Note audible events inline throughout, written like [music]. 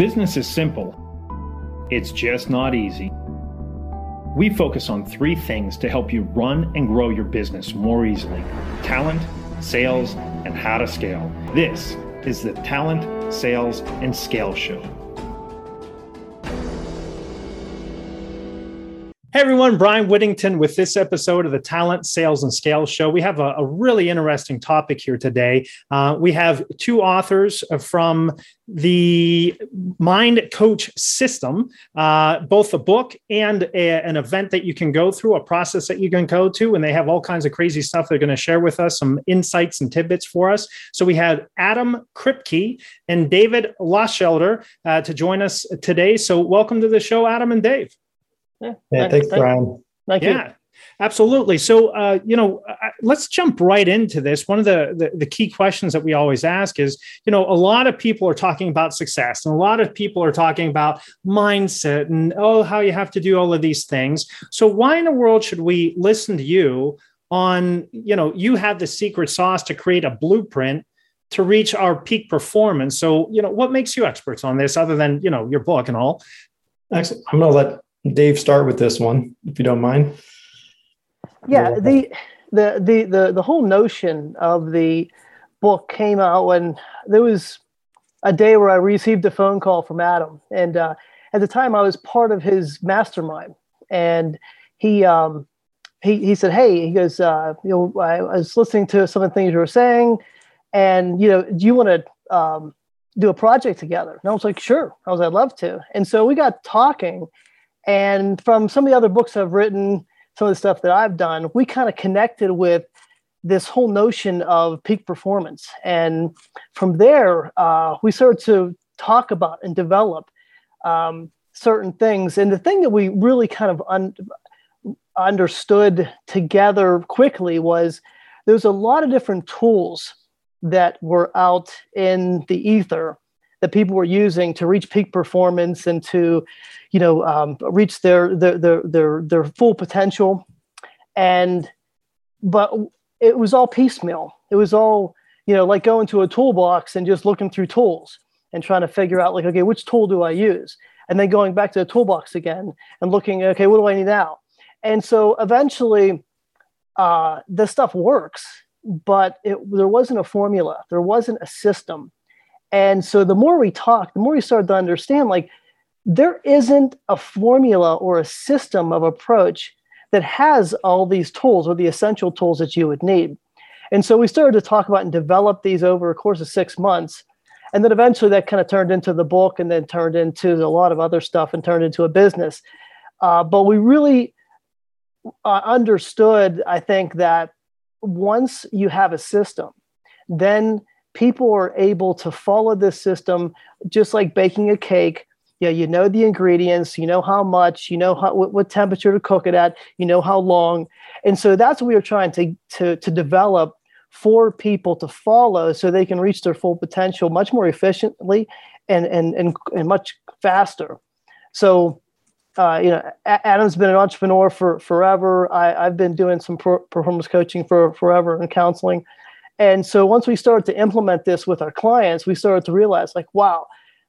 Business is simple, it's just not easy. We focus on three things to help you run and grow your business more easily talent, sales, and how to scale. This is the Talent, Sales, and Scale Show. Hey everyone, Brian Whittington with this episode of the Talent, Sales, and Scale Show. We have a, a really interesting topic here today. Uh, we have two authors from the Mind Coach System, uh, both a book and a, an event that you can go through, a process that you can go to, and they have all kinds of crazy stuff they're going to share with us, some insights and tidbits for us. So we had Adam Kripke and David Loshelder uh, to join us today. So welcome to the show, Adam and Dave. Yeah, yeah thanks, thank, Brian. Thank yeah. You. Absolutely. So, uh, you know, let's jump right into this. One of the, the, the key questions that we always ask is, you know, a lot of people are talking about success, and a lot of people are talking about mindset and oh, how you have to do all of these things. So, why in the world should we listen to you on, you know, you have the secret sauce to create a blueprint to reach our peak performance? So, you know, what makes you experts on this, other than you know your book and all? Excellent. I'm going to let Dave start with this one, if you don't mind. Yeah, the the the the the whole notion of the book came out when there was a day where I received a phone call from Adam, and uh, at the time I was part of his mastermind, and he um, he he said, "Hey," he goes, uh, "You know, I was listening to some of the things you were saying, and you know, do you want to um, do a project together?" And I was like, "Sure," I was, "I'd love to," and so we got talking and from some of the other books I've written, some of the stuff that I've done, we kind of connected with this whole notion of peak performance. And from there, uh, we started to talk about and develop um, certain things. And the thing that we really kind of un- understood together quickly was there's a lot of different tools that were out in the ether that people were using to reach peak performance and to, you know, um, reach their, their their their their full potential. And but it was all piecemeal. It was all you know like going to a toolbox and just looking through tools and trying to figure out like okay which tool do I use and then going back to the toolbox again and looking okay what do I need now and so eventually uh, this stuff works but it, there wasn't a formula there wasn't a system and so the more we talk, the more we started to understand like there isn't a formula or a system of approach that has all these tools or the essential tools that you would need. And so we started to talk about and develop these over a course of six months. And then eventually that kind of turned into the book and then turned into a lot of other stuff and turned into a business. Uh, but we really uh, understood, I think, that once you have a system, then people are able to follow this system just like baking a cake yeah you know the ingredients you know how much you know how, what, what, temperature to cook it at you know how long and so that's what we are trying to, to, to develop for people to follow so they can reach their full potential much more efficiently and, and, and, and much faster so uh, you know, Adam's been an entrepreneur for forever. I, have been doing some performance coaching for forever and counseling. And so once we started to implement this with our clients, we started to realize like, wow,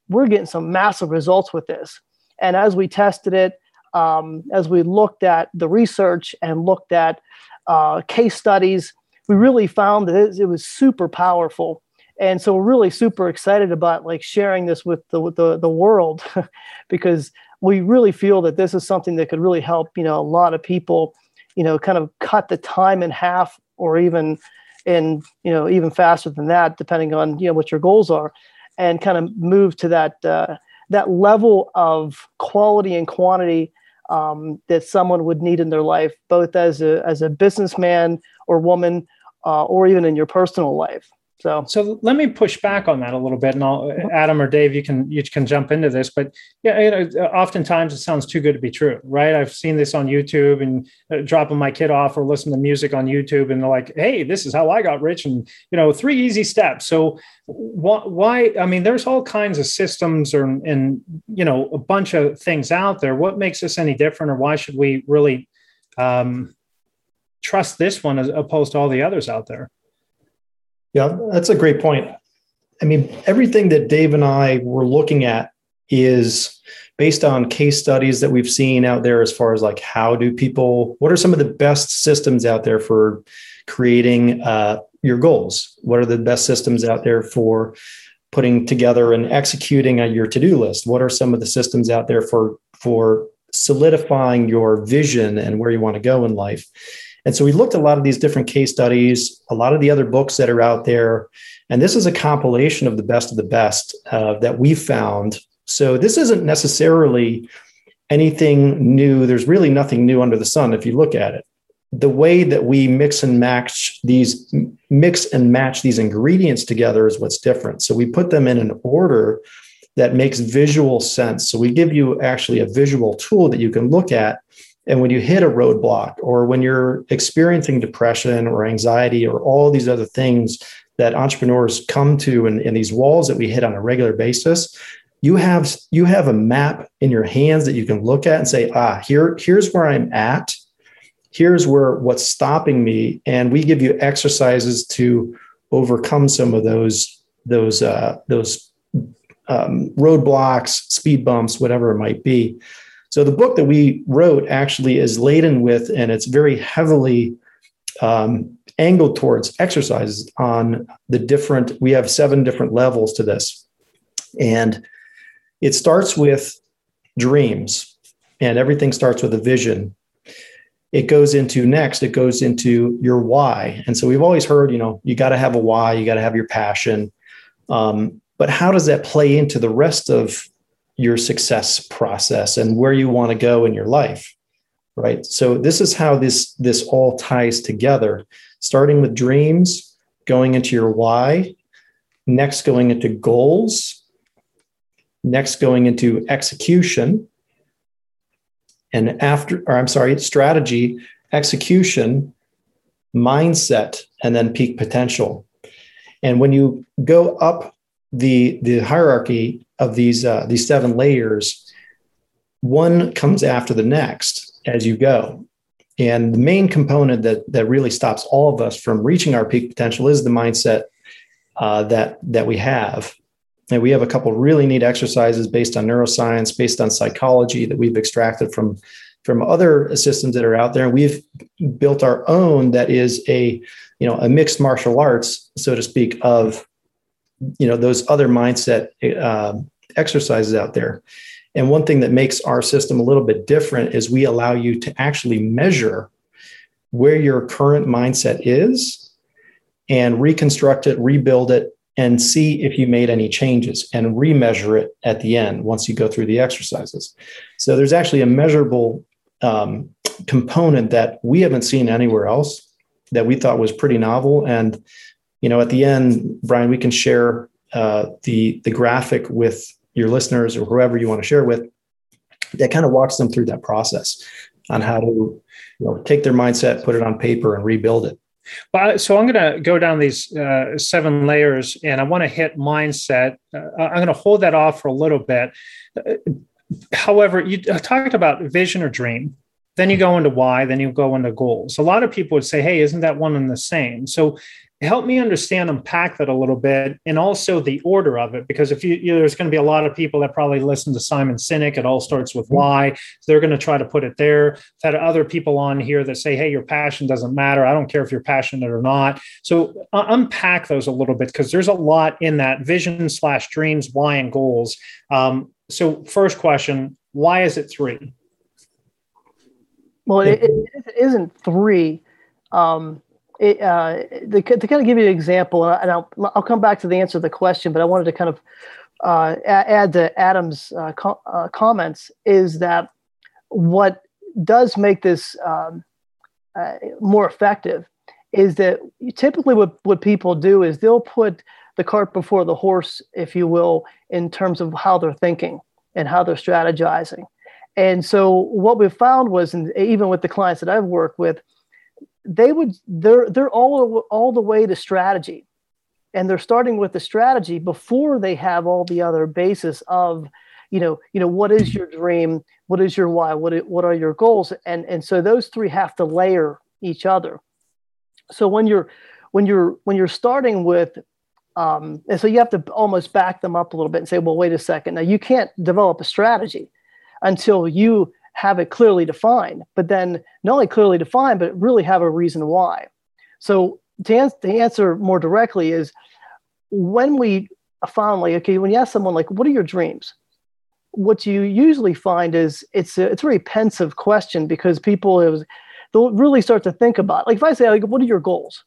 we're getting some massive results with this. And as we tested it, um, as we looked at the research and looked at uh, case studies, we really found that it, was super powerful. And so we're really super excited about like sharing this with the with the, the world [laughs] because we really feel that this is something that could really help, you know, a lot of people, you know, kind of cut the time in half or even and you know even faster than that depending on you know what your goals are and kind of move to that uh, that level of quality and quantity um, that someone would need in their life both as a as a businessman or woman uh, or even in your personal life so, so let me push back on that a little bit, and I'll. Adam or Dave, you can you can jump into this. But yeah, you know, oftentimes it sounds too good to be true, right? I've seen this on YouTube and uh, dropping my kid off or listening to music on YouTube, and they're like, "Hey, this is how I got rich," and you know, three easy steps. So, why? why I mean, there's all kinds of systems or and you know a bunch of things out there. What makes this any different, or why should we really um, trust this one as opposed to all the others out there? Yeah, that's a great point. I mean, everything that Dave and I were looking at is based on case studies that we've seen out there as far as like how do people what are some of the best systems out there for creating uh, your goals? What are the best systems out there for putting together and executing on your to-do list? What are some of the systems out there for for solidifying your vision and where you want to go in life and so we looked at a lot of these different case studies a lot of the other books that are out there. And this is a compilation of the best of the best uh, that we found. So this isn't necessarily anything new. There's really nothing new under the sun if you look at it. The way that we mix and match these mix and match these ingredients together is what's different. So we put them in an order that makes visual sense. So we give you actually a visual tool that you can look at and when you hit a roadblock or when you're experiencing depression or anxiety or all these other things that entrepreneurs come to and, and these walls that we hit on a regular basis you have you have a map in your hands that you can look at and say ah here here's where i'm at. Here's where what's stopping me. And we give you exercises to overcome some of those those uh, those um, roadblocks speed bumps whatever it might be so the book that we wrote actually is laden with and it's very heavily um, angled towards exercises on the different we have seven different levels to this. And it starts with dreams and everything starts with a vision. It goes into next it goes into your why. And so we've always heard you know you got to have a why you got to have your passion. Um, but how does that play into the rest of your success process and where you want to go in your life right so this is how this this all ties together starting with dreams going into your why next going into goals next going into execution and after, or I'm sorry, strategy, execution, mindset, and then peak potential. And when you go up the the hierarchy of these uh, these seven layers, one comes after the next as you go. And the main component that that really stops all of us from reaching our peak potential is the mindset uh, that that we have. And we have a couple really neat exercises based on neuroscience, based on psychology that we've extracted from from other systems that are out there. And we've built our own that is a, you know, a mixed martial arts, so to speak, of, you know, those other mindset uh, exercises out there. And one thing that makes our system a little bit different is we allow you to actually measure where your current mindset is and reconstruct it, rebuild it, and see if you made any changes and remeasure it at the end once you go through the exercises. So there's actually a measurable um, component that we haven't seen anywhere else that we thought was pretty novel. And you know, at the end, Brian, we can share uh, the the graphic with your listeners or whoever you want to share with that kind of walks them through that process on how to you know, take their mindset, put it on paper, and rebuild it. But so I'm going to go down these uh, seven layers, and I want to hit mindset. Uh, I'm going to hold that off for a little bit. Uh, however, you talked about vision or dream. Then you go into why. Then you go into goals. A lot of people would say, "Hey, isn't that one and the same?" So help me understand unpack that a little bit and also the order of it because if you, you there's going to be a lot of people that probably listen to simon sinek it all starts with mm-hmm. why. So they're going to try to put it there. I've had other people on here that say hey your passion doesn't matter. I don't care if you're passionate or not. So uh, unpack those a little bit because there's a lot in that vision slash dreams why and goals. Um, so first question why is it three? Well it, it isn't three. Um, it, uh, the, to kind of give you an example, and I'll, I'll come back to the answer to the question, but I wanted to kind of uh, add to Adam's uh, uh, comments is that what does make this um, uh, more effective is that typically what, what people do is they'll put the cart before the horse, if you will, in terms of how they're thinking and how they're strategizing. And so what we found was, and even with the clients that I've worked with, they would they're they're all all the way to strategy. And they're starting with the strategy before they have all the other basis of you know you know what is your dream? What is your why? What what are your goals? And and so those three have to layer each other. So when you're when you're when you're starting with Um, and so you have to almost back them up a little bit and say, well, wait a second. Now you can't develop a strategy until you have it clearly defined, but then not only clearly defined, but really have a reason why. So to, ans- to answer more directly is when we finally, okay, when you ask someone like, what are your dreams? What you usually find is it's a, it's a very pensive question because people is, they'll really start to think about, like if I say, like, what are your goals?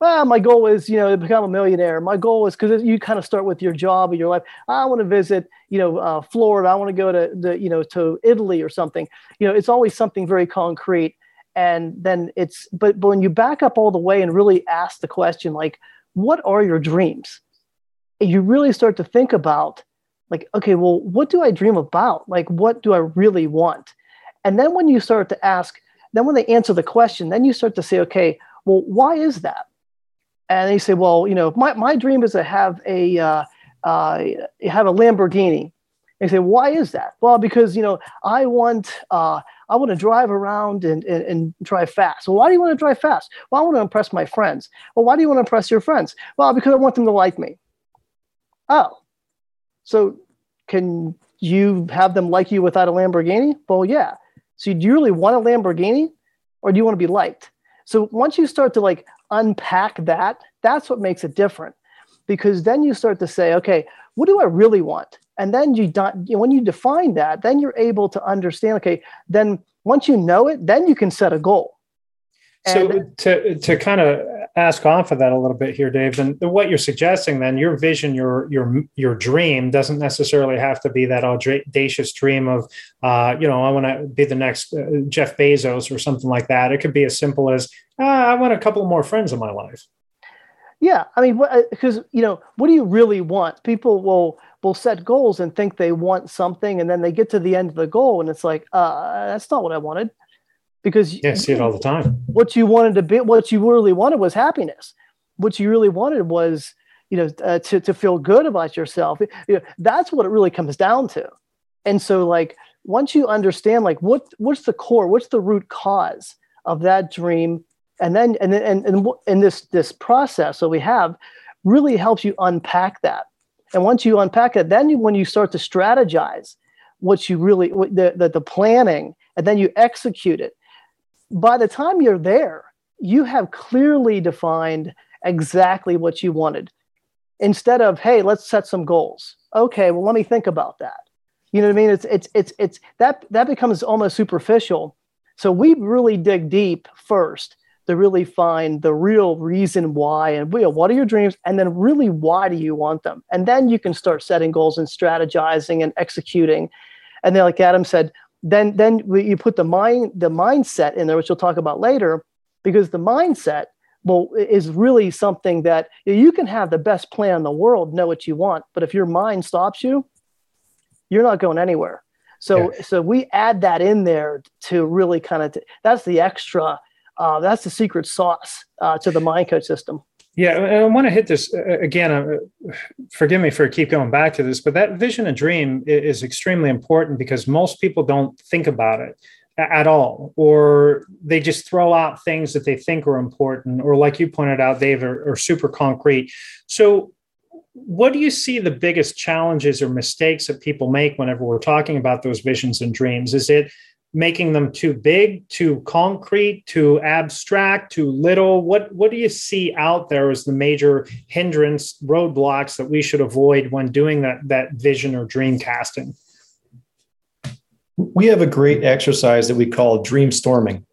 Well, my goal is, you know, to become a millionaire. My goal is because you kind of start with your job and your life. I want to visit, you know, uh, Florida. I want to go to the, you know, to Italy or something. You know, it's always something very concrete. And then it's, but, but when you back up all the way and really ask the question, like, what are your dreams? You really start to think about, like, okay, well, what do I dream about? Like, what do I really want? And then when you start to ask, then when they answer the question, then you start to say, okay, well, why is that? And they say, well, you know, my, my dream is to have a uh, uh, have a Lamborghini. They say, why is that? Well, because you know, I want uh, I want to drive around and, and, and drive fast. Well, why do you want to drive fast? Well, I want to impress my friends. Well, why do you want to impress your friends? Well, because I want them to like me. Oh, so can you have them like you without a Lamborghini? Well, yeah. So do you really want a Lamborghini, or do you want to be liked? So once you start to like unpack that, that's what makes it different. Because then you start to say, okay, what do I really want? And then you don't, when you define that, then you're able to understand, okay, then once you know it, then you can set a goal. And so to to kind of ask off of that a little bit here, Dave, then what you're suggesting, then your vision, your your your dream doesn't necessarily have to be that audacious dream of, uh, you know, I want to be the next uh, Jeff Bezos or something like that. It could be as simple as uh, I want a couple more friends in my life. Yeah, I mean, because uh, you know, what do you really want? People will will set goals and think they want something, and then they get to the end of the goal, and it's like, uh, that's not what I wanted. Because yeah, I see it all the time. What you wanted to be, what you really wanted was happiness. What you really wanted was, you know, uh, to to feel good about yourself. You know, that's what it really comes down to. And so, like, once you understand, like, what what's the core, what's the root cause of that dream and then and then and and in this this process that we have really helps you unpack that and once you unpack it then you, when you start to strategize what you really what the, the the planning and then you execute it by the time you're there you have clearly defined exactly what you wanted. Instead of hey let's set some goals. Okay well let me think about that. You know what i mean? It's it's it's it's that that becomes almost superficial. So we really dig deep first to really find the real reason why and you know, what are your dreams? And then really why do you want them? And then you can start setting goals and strategizing and executing. And then like adam said then then you put the mind the mindset in there which we'll talk about later because the mindset well is really something that you can have the best plan in the world know what you want but if your mind stops you you're not going anywhere so yeah. so we add that in there to really kind of t- that's the extra uh, that's the secret sauce uh, to the mind coach system. Yeah, I want to hit this again. Uh, forgive me for keep going back to this, but that vision and dream is extremely important because most people don't think about it at all, or they just throw out things that they think are important, or like you pointed out, Dave, are, are super concrete. So, what do you see the biggest challenges or mistakes that people make whenever we're talking about those visions and dreams? Is it making them too big, too concrete, too abstract, too little? What what do you see out there as the major hindrance roadblocks that we should avoid when doing that that vision or dream casting? We have a great exercise that we call dream storming.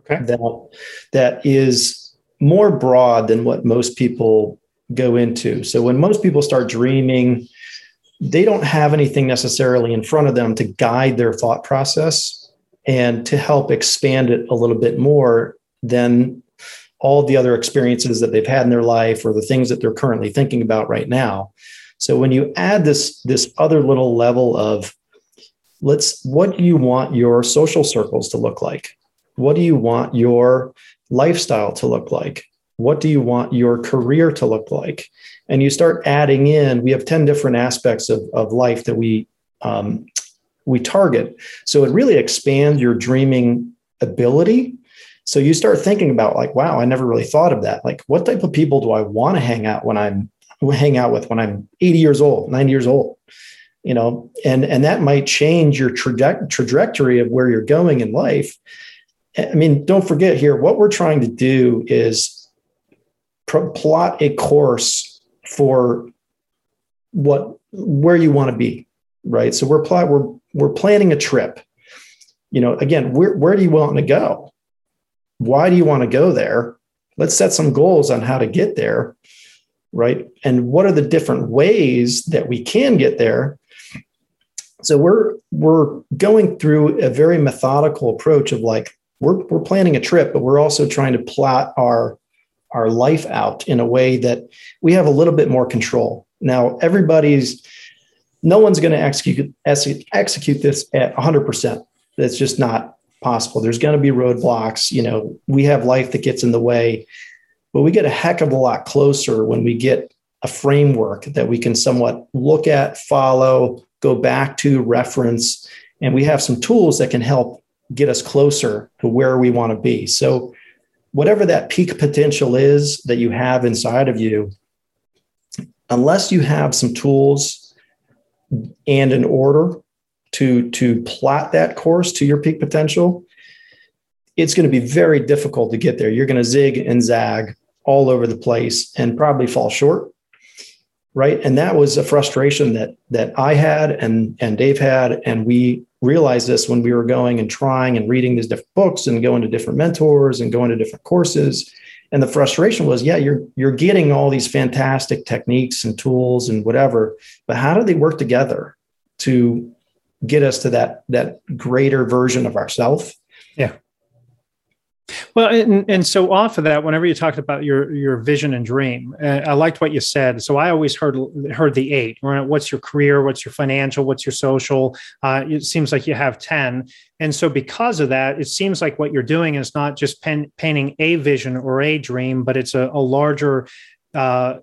Okay. That that is more broad than what most people go into. So when most people start dreaming, they don't have anything necessarily in front of them to guide their thought process and to help expand it a little bit more than all the other experiences that they've had in their life or the things that they're currently thinking about right now. So when you add this this other little level of let's what do you want your social circles to look like? What do you want your lifestyle to look like? What do you want your career to look like? And you start adding in, we have 10 different aspects of, of life that we um, we target. So it really expands your dreaming ability. So you start thinking about like, wow, I never really thought of that. Like, what type of people do I want to hang out when I'm hang out with when I'm 80 years old, 90 years old? You know, and and that might change your traje- trajectory of where you're going in life. I mean, don't forget here, what we're trying to do is plot a course for what where you want to be, right? So we're plot we're we're planning a trip. You know, again, where where do you want to go? Why do you want to go there? Let's set some goals on how to get there, right? And what are the different ways that we can get there? So we're we're going through a very methodical approach of like we're we're planning a trip, but we're also trying to plot our our life out in a way that we have a little bit more control. Now, everybody's no one's going to execute execute this at 100%. That's just not possible. There's going to be roadblocks. You know, we have life that gets in the way, but we get a heck of a lot closer when we get a framework that we can somewhat look at, follow, go back to, reference, and we have some tools that can help get us closer to where we want to be. So, whatever that peak potential is that you have inside of you, unless you have some tools and an order to to plot that course to your peak potential, it's going to be very difficult to get there. You're going to zig and zag all over the place and probably fall short. Right. And that was a frustration that that I had and and Dave had. And we realized this when we were going and trying and reading these different books and going to different mentors and going to different courses. And the frustration was, yeah, you're you're getting all these fantastic techniques and tools and whatever, but how do they work together to get us to that that greater version of ourself? Yeah. Well, and, and so off of that, whenever you talked about your your vision and dream, uh, I liked what you said. So I always heard heard the eight. Right? What's your career? What's your financial? What's your social? Uh, it seems like you have ten. And so because of that, it seems like what you're doing is not just pen, painting a vision or a dream, but it's a, a larger uh,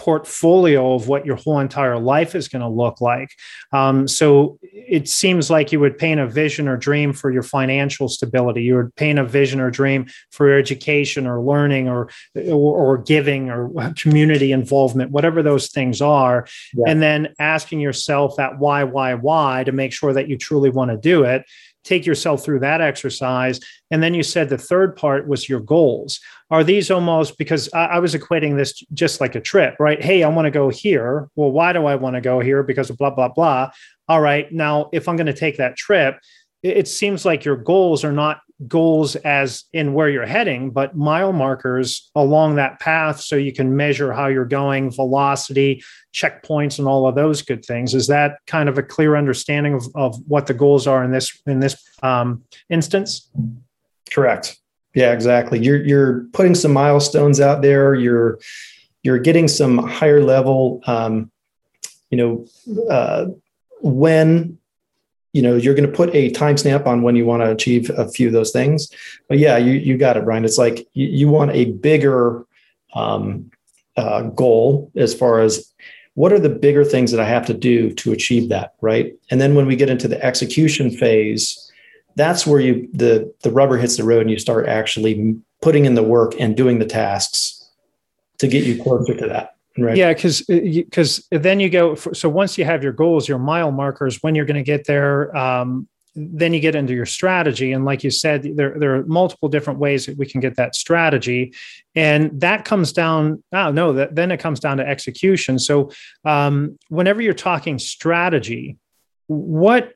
portfolio of what your whole entire life is going to look like. Um, so it seems like you would paint a vision or dream for your financial stability. You would paint a vision or dream for your education or learning or or, or giving or [laughs] community involvement, whatever those things are, yeah. and then asking yourself that why, why, why to make sure that you truly want to do it take yourself through that exercise. And then you said the third part was your goals. Are these almost because I, I was equating this just like a trip, right? Hey, I want to go here. Well, why do I want to go here? Because of blah, blah, blah. All right. Now, if I'm going to take that trip, it seems like your goals are not goals as in where you're heading, but mile markers along that path so you can measure how you're going, velocity, checkpoints, and all of those good things. Is that kind of a clear understanding of, of what the goals are in this in this um, instance? Correct. Yeah, exactly. You're you're putting some milestones out there. You're you're getting some higher level, um, you know, uh, when you know you're going to put a timestamp on when you want to achieve a few of those things but yeah you you got it brian it's like you, you want a bigger um, uh, goal as far as what are the bigger things that i have to do to achieve that right and then when we get into the execution phase that's where you the the rubber hits the road and you start actually putting in the work and doing the tasks to get you closer to that Right. Yeah, because because uh, then you go. So once you have your goals, your mile markers, when you're going to get there, um, then you get into your strategy. And like you said, there there are multiple different ways that we can get that strategy, and that comes down. Oh no, that then it comes down to execution. So um, whenever you're talking strategy, what,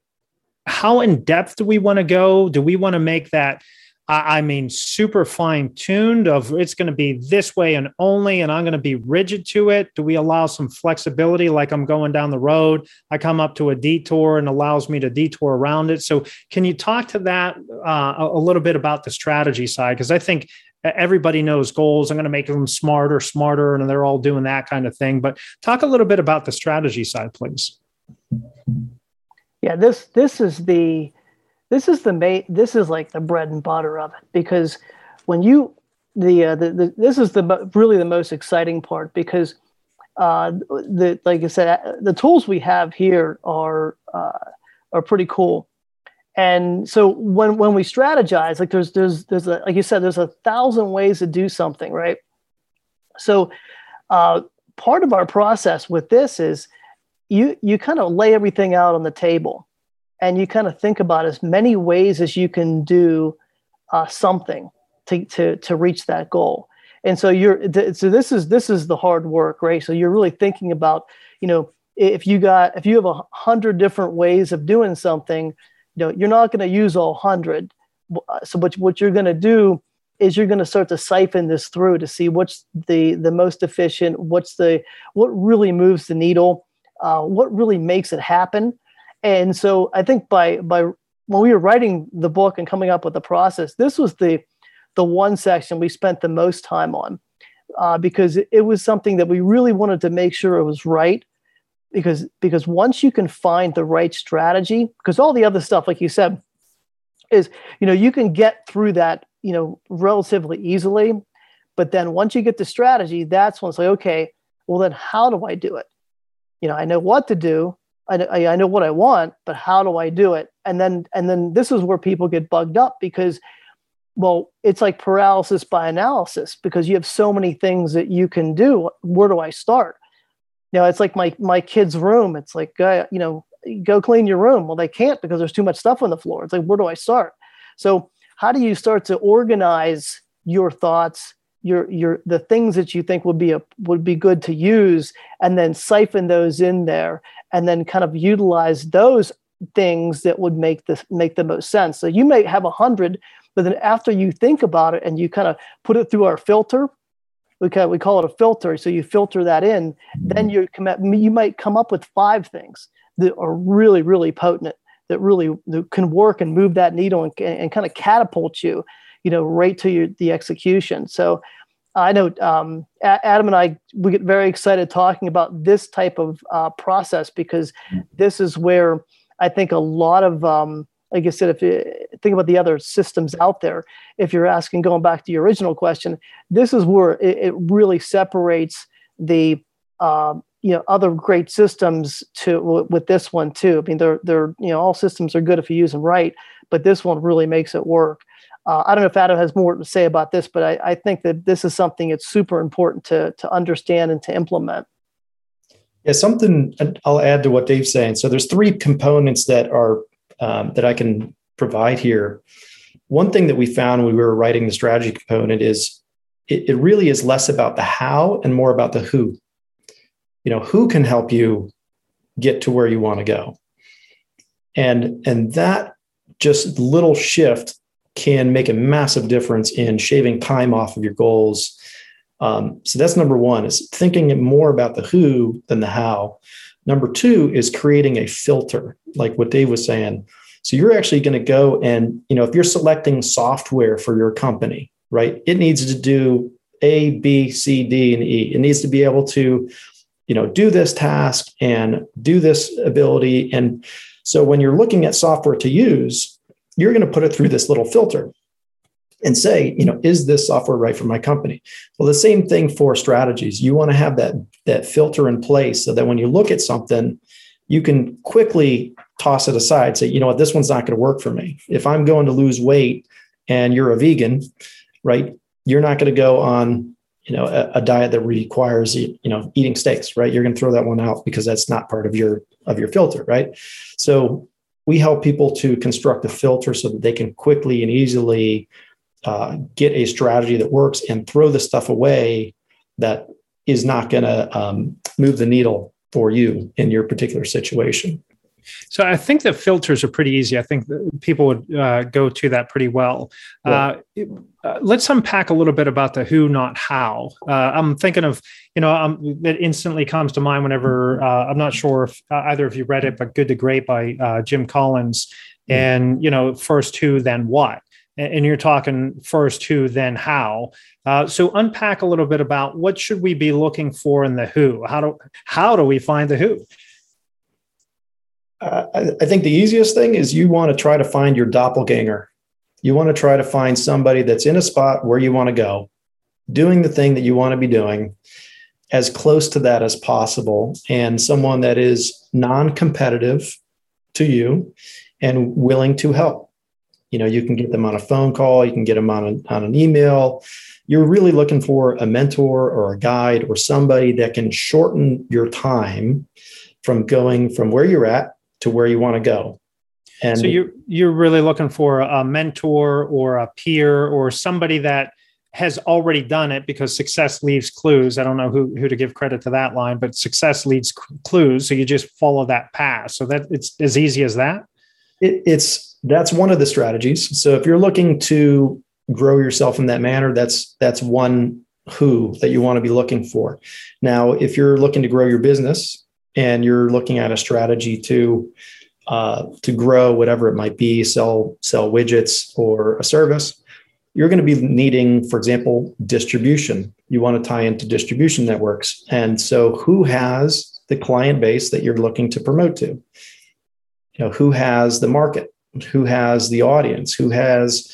how in depth do we want to go? Do we want to make that? I, mean, super fine tuned of it's going to be this way and only, and I'm going to be rigid to it? Do we allow some flexibility? Like I'm going down the road, I come up to a detour and allows me to detour around it. So, can you talk to that uh, a little bit about the strategy side? Because I think everybody knows goals. I'm going to make them smarter, smarter, and they're all doing that kind of thing. But talk a little bit about the strategy side, please. Yeah, this this is the this is the main this is like the bread and butter of it because when you the, uh, the, the this is the really the most exciting part because uh, the like I said uh, the tools we have here are uh, are pretty cool. And so when when we strategize like there's there's there's a, like you said there's a thousand ways to do something right? So uh, part of our process with this is you you kind of lay everything out on the table and you kind of think about as many ways as you can do uh, something to, to to reach that goal. And so you're so this is this is the hard work right? So you're really thinking about you know if you got if you have a hundred different ways of doing something you know you're not going to use all hundred. So what, what you're going to do is you're going to start to siphon this through to see what's the the most efficient what's the what really moves the needle uh, what really makes it happen and so i think by by when we were writing the book and coming up with the process this was the the one section we spent the most time on uh, because it, was something that we really wanted to make sure it was right. Because because once you can find the right strategy because all the other stuff like you said is you know you can get through that you know relatively easily. But then once you get the strategy that's when it's like okay well then how do i do it? You know i know what to do I, I know what i want but how do i do it? And then and then this is where people get bugged up because well it's like paralysis by analysis because you have so many things that you can do. Where do i start? You know it's like my my kid's room. It's like uh, you know go clean your room. Well they can't because there's too much stuff on the floor. It's like where do i start? So how do you start to organize your thoughts your your the things that you think would be a would be good to use and then siphon those in there and then kind of utilize those things that would make this make the most sense so you may have a hundred but then after you think about it and you kind of put it through our filter we call, we call it a filter so you filter that in then you come you might come up with five things that are really really potent that really that can work and move that needle and, and kind of catapult you, you know, right to your, the execution. So I know um, Adam and I we get very excited talking about this type of uh, process because this is where I think a lot of um, like I said, if you think about the other systems out there, if you're asking, going back to your original question, this is where it, it really separates the uh, you know other great systems to with this one too. I mean, they're they're you know all systems are good if you use them right, but this one really makes it work. Uh, I don't know if Adam has more to say about this, but I, I think that this is something that's super important to to understand and to implement. Yeah, something I'll add to what Dave's saying. So there's three components that are um, that I can provide here. One thing that we found when we were writing the strategy component is it, it really is less about the how and more about the who you know who can help you get to where you want to go and and that just little shift can make a massive difference in shaving time off of your goals. Um, so that's number one is thinking more about the who than the how. Number two is creating a filter like what dave was saying. So you're actually going to go and you know if you're selecting software for your company right it needs to do a b c d and e. It needs to be able to you know do this task and do this ability. And so when you're looking at software to use you're going to put it through this little filter and say you know is this software right for my company? Well the same thing for strategies. You want to have that that filter in place so that when you look at something you can quickly toss it aside say you know what? This one's not going to work for me. If i'm going to lose weight and you're a vegan right you're not going to go on you know a, a, diet that requires you know eating steaks right? You're going to throw that one out because that's not part of your of your filter right? So we help people to construct a filter so that they can quickly and easily uh, get a strategy that works and throw the stuff away that is not going to um, move the needle for you in your particular situation so I think the filters are pretty easy. I think people would uh, go to that pretty well. Yeah. Uh, uh, let's unpack a little bit about the who, not how. Uh, I'm thinking of, you know, um, it instantly comes to mind whenever uh, I'm not sure if uh, either of you read it, but Good to Great by Jim Collins. Mm-hmm. And, you know, first who, then what. And you're talking first who, then how. so unpack a little bit about what should we be looking for in the who. How do how do we find the who? Uh, I, I think the easiest thing is you want to try to find your doppelganger. You want to try to find somebody that's in a spot where you want to go, doing the thing that you want to be doing as close to that as possible, and someone that is non competitive to you and willing to help. You know, you can get them on a phone call, you can get them on, a, on an email. You're really looking for a mentor or a guide or somebody that can shorten your time from going from where you're at to where you want to go. And so you're you're really looking for a mentor or a peer or somebody that has already done it because success leaves clues. I don't know who, who to give credit to that line, but success leads clues. So you just follow that path. So that it's as easy as that. It, it's that's one of the strategies. So if you're looking to grow yourself in that manner, that's that's one who that you want to be looking for. Now, if you're looking to grow your business and you're looking at a strategy to uh, to grow whatever it might be, sell sell widgets or a service, you're going to be needing, for example, distribution. You want to tie into distribution networks. And so, who has the client base that you're looking to promote to? You know, who has the market? Who has the audience? Who has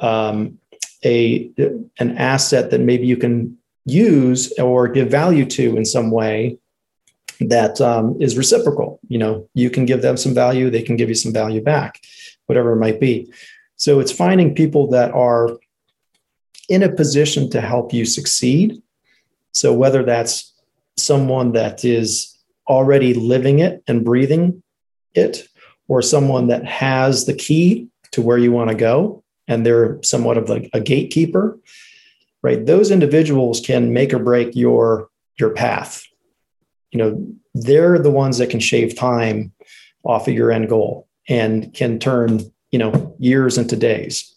um, a an asset that maybe you can use or give value to in some way that um, is reciprocal. You know, you can give them some value, they can give you some value back, whatever it might be. So it's finding people that are in a position to help you succeed. So whether that's someone that is already living it and breathing it, or someone that has the key to where you want to go, and they're somewhat of like a gatekeeper, right? Those individuals can make or break your your path. You know, they're the ones that can shave time off of your end goal and can turn you know years into days.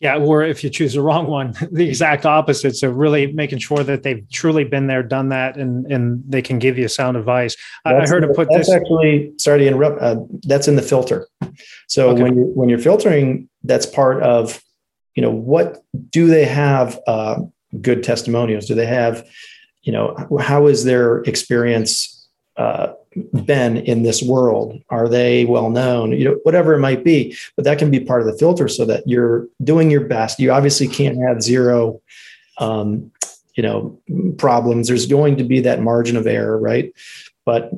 Yeah or if you choose the wrong one [laughs] the exact opposite. So really making sure that they've truly been there done that and and they can give you sound advice. That's, i heard to put that's this actually sorry to interrupt uh, that's in the filter. So okay. when you when you're filtering that's part of you know what do they have uh, good testimonials? Do they have you know how is their experience uh, been in this world? Are they well known? You know, whatever it might be, but that can be part of the filter so that you're doing your best. You obviously can't have zero, um, you know, problems. There's going to be that margin of error, right? But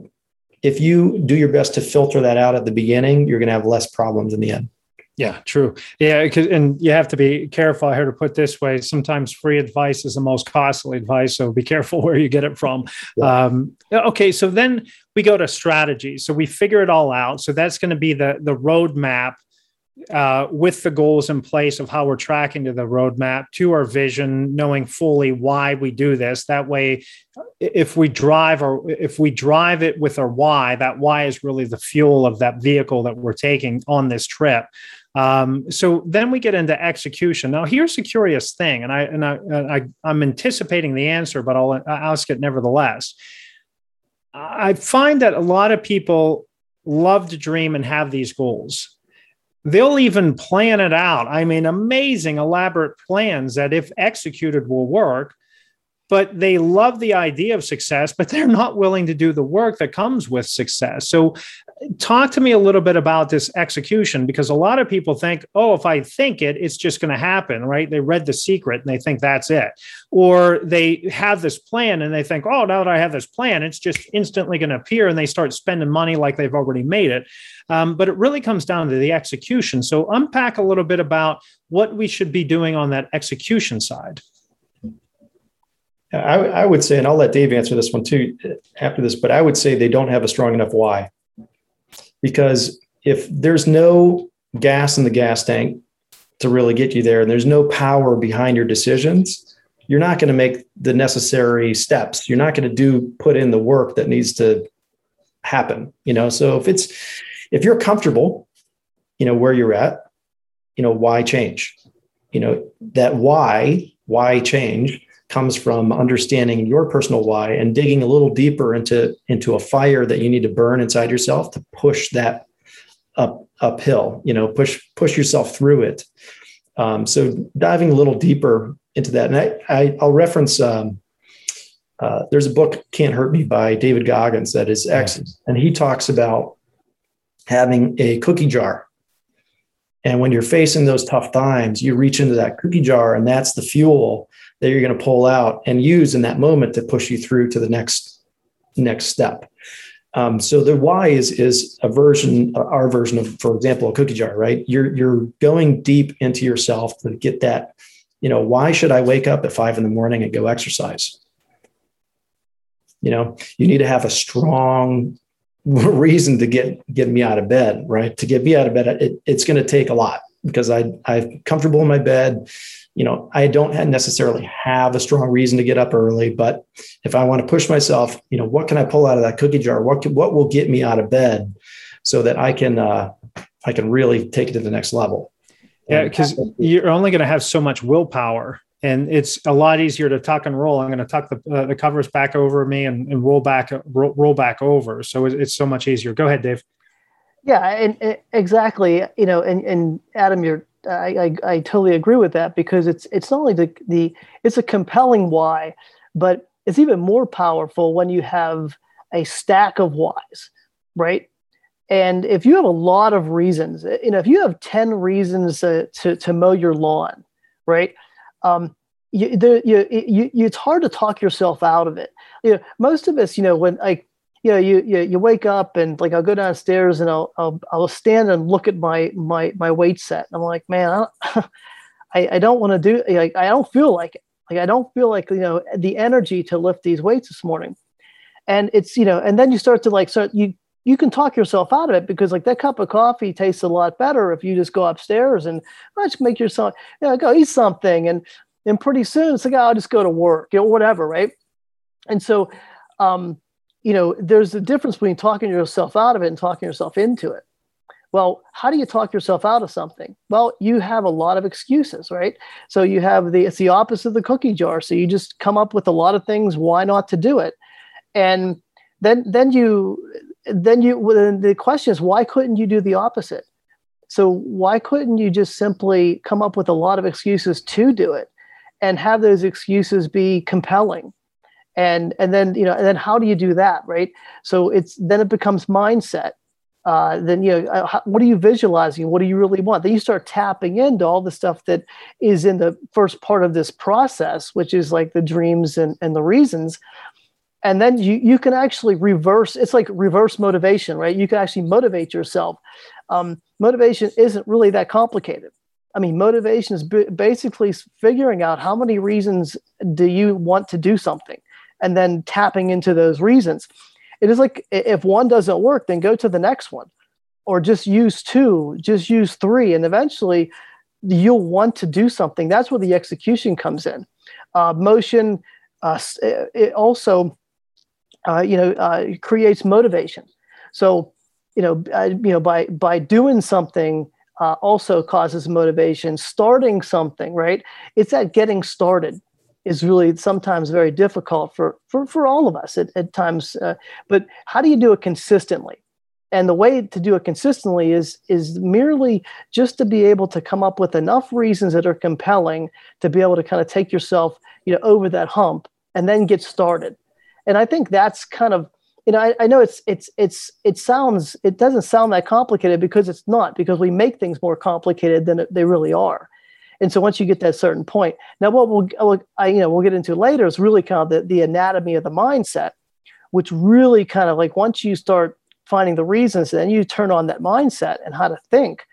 if you do your best to filter that out at the beginning, you're going to have less problems in the end. Yeah, true. Yeah, and you have to be careful. Heard it put this way: sometimes free advice is the most costly advice, so be [laughs] careful where you get it from. Yeah. Um, okay, so then we go to strategy. So we figure it all out. So that's going to be the the roadmap uh, with the goals in place of how we're tracking to the roadmap to our vision, knowing fully why we do this. That way, if we drive or if we drive it with our why, that why is really the fuel of that vehicle that we're taking on this trip. Um, so then we get into execution. Now, here's a curious thing, and I and I, I I'm anticipating the answer, but I'll ask it nevertheless. I find that a lot of people love to dream and have these goals. They'll even plan it out. I mean, amazing, elaborate plans that, if executed, will work but they love the idea of success, but they're not willing to do the work that comes with success. So, talk to me a little bit about this execution because a lot of people think, oh, if I think it, it's just going to happen, right? They read The Secret and they think that's it. Or they have this plan and they think, oh, now that I have this plan, it's just instantly going to appear and they start spending money like they've already made it. Um, but it really comes down to the execution. So, unpack a little bit about what we should be doing on that execution side. I, I, would say, and I'll let Dave answer this one too after this, but I would say they don't have a strong enough why. Because if there's no gas in the gas tank to really get you there, and there's no power behind your decisions, you're not going to make the necessary steps. You're not going to do put in the work that needs to happen. You know, so if it's if you're comfortable, you know, where you're at, you know, why change? You know, that why, why change comes from understanding your personal why and digging a little deeper into into a fire that you need to burn inside yourself to push that up uphill you know push push yourself through it. Um, so diving a little deeper into that. And i, I will reference um, uh, there's a book can't hurt me by david goggins that is excellent. And he talks about having a cookie jar. And when you're facing those tough times you reach into that cookie jar and that's the fuel that you're going to pull out and use in that moment to push you through to the next next step. Um, so the why is is a version, our version of, for example, a cookie jar, right? You're you're going deep into yourself to get that. You know, why should I wake up at five in the morning and go exercise? You know, you need to have a strong [laughs] reason to get get me out of bed, right? To get me out of bed, it, it's going to take a lot because I I'm comfortable in my bed. You know, I don't necessarily have a strong reason to get up early, but if I want to push myself, you know, what can I pull out of that cookie jar? What can, what will get me out of bed so that I can uh, I can really take it to the next level? Yeah, because you're only going to have so much willpower and it's a lot easier to tuck and roll. I'm going to tuck the, uh, the covers back over me and, and roll back roll, roll, back over. So it's so much easier. Go ahead, Dave. Yeah, and, and exactly. You know, and, and Adam, you're I, I, I totally agree with that because it's it's not only the the it's a compelling why, but it's even more powerful when you have a stack of whys, right? And if you have a lot of reasons, you know, if you have ten reasons to to, to mow your lawn, right? um, you, the, you, you, you, it's hard to talk yourself out of it. You know, most of us, you know, when like, you know, you, you, you wake up and like, I'll go downstairs and I'll, I'll, I'll stand and look at my, my, my weight set. And I'm like, man, I don't, [laughs] I, I don't want to do like, I don't feel like it. Like, I don't feel like, you know, the energy to lift these weights this morning. And it's, you know, and then you start to like, start, you, you can talk yourself out of it because like that cup of coffee tastes a lot better if you just go upstairs and oh, just make yourself you know, go eat something and and pretty soon it's like oh, I'll just go to work you know whatever right and so um, you know there's a difference between talking yourself out of it and talking yourself into it. Well how do you talk yourself out of something? Well you have a lot of excuses right? So you have the it's the opposite of the cookie jar. So you just come up with a lot of things why not to do it? And then then you then you well, the question is why couldn't you do the opposite? So why couldn't you just simply come up with a lot of excuses to do it and have those excuses be compelling and and then you know and then how do you do that right? So it's then it becomes mindset. Uh, then you know uh, how, what are you visualizing? What do you really want? Then you start tapping into all the stuff that is in the first part of this process which is like the dreams and, and the reasons. And then you you can actually reverse it's like reverse motivation right? You can actually motivate yourself. Um, motivation isn't really that complicated. I mean motivation is b- basically figuring out how many reasons do you want to do something and then tapping into those reasons it is like if one doesn't work then go to the next one or just use two just use three and eventually you'll want to do something that's where the execution comes in uh, motion uh, it also uh, you know, uh, creates motivation. So, you know, you know, by by doing something uh, also causes motivation. Starting something, right? It's that getting started is really sometimes very difficult for for for all of us at, at times. Uh, but how do you do it consistently? And the way to do it consistently is is merely just to be able to come up with enough reasons that are compelling to be able to kind of take yourself, you know, over that hump and then get started and i think that's kind of you know I, I, know it's it's it's it sounds it doesn't sound that complicated because it's not because we make things more complicated than they really are and so once you get that certain point now what we'll I, you know we'll get into later is really kind of the, the anatomy of the mindset which really kind of like once you start finding the reasons then you turn on that mindset and how to think